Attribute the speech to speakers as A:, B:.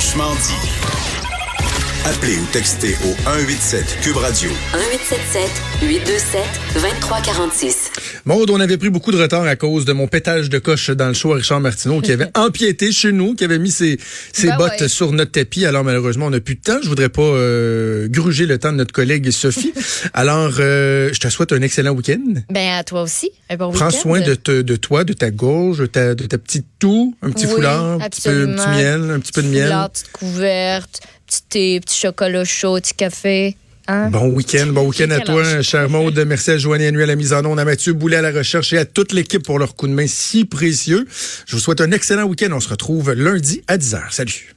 A: Franchement dit. Appelez ou textez au 187 Cube Radio
B: 1877 827 2346.
C: Maude, on avait pris beaucoup de retard à cause de mon pétage de coche dans le show à Richard Martineau qui avait empiété chez nous, qui avait mis ses, ses
D: Ben
C: bottes
D: ouais.
C: sur notre tapis. Alors malheureusement, on n'a plus de temps. Je voudrais pas euh, gruger le temps de notre collègue Sophie. Alors, euh, je te souhaite un excellent week-end.
D: Ben, à toi aussi. Un bon
C: Prends soin de, te- de toi, de ta gorge, de ta, de ta petite toux, un petit
D: Oui,
C: foulard, un petit, peu, un petit miel, un petit peu de miel.
D: Foulard, petite couverte, petit thé, petit chocolat chaud, petit café. Hein?
C: Bon week-end, bon week-end à toi, cher Maude. Merci à Joanne Annuel à la mise en onde, à Mathieu Boulet à la recherche et à toute l'équipe pour leur coup de main si précieux. Je vous souhaite un excellent week-end. On se retrouve lundi à 10h. Salut.